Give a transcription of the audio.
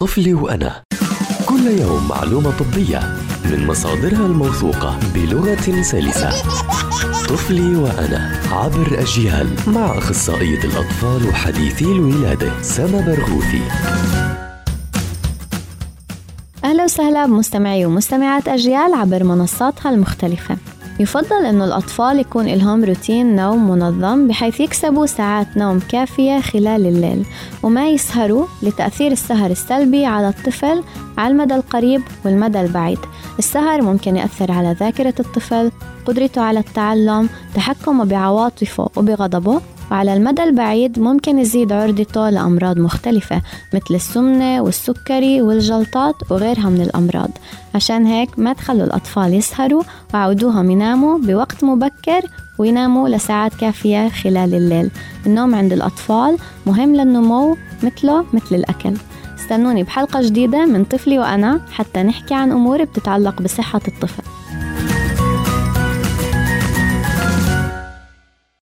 طفلي وأنا. كل يوم معلومة طبية من مصادرها الموثوقة بلغة سلسة. طفلي وأنا عبر أجيال مع أخصائية الأطفال وحديثي الولادة سما برغوثي. أهلا وسهلا بمستمعي ومستمعات أجيال عبر منصاتها المختلفة. يفضل أنه الأطفال يكون لهم روتين نوم منظم بحيث يكسبوا ساعات نوم كافية خلال الليل وما يسهروا لتأثير السهر السلبي على الطفل على المدى القريب والمدى البعيد. السهر ممكن يأثر على ذاكرة الطفل قدرته على التعلم تحكمه بعواطفه وبغضبه وعلى المدى البعيد ممكن يزيد عرضته لأمراض مختلفة مثل السمنة والسكري والجلطات وغيرها من الأمراض. عشان هيك ما تخلوا الأطفال يسهروا وعودوهم يناموا بوقت مبكر ويناموا لساعات كافية خلال الليل. النوم عند الأطفال مهم للنمو مثله مثل الأكل. استنوني بحلقة جديدة من طفلي وأنا حتى نحكي عن أمور بتتعلق بصحة الطفل.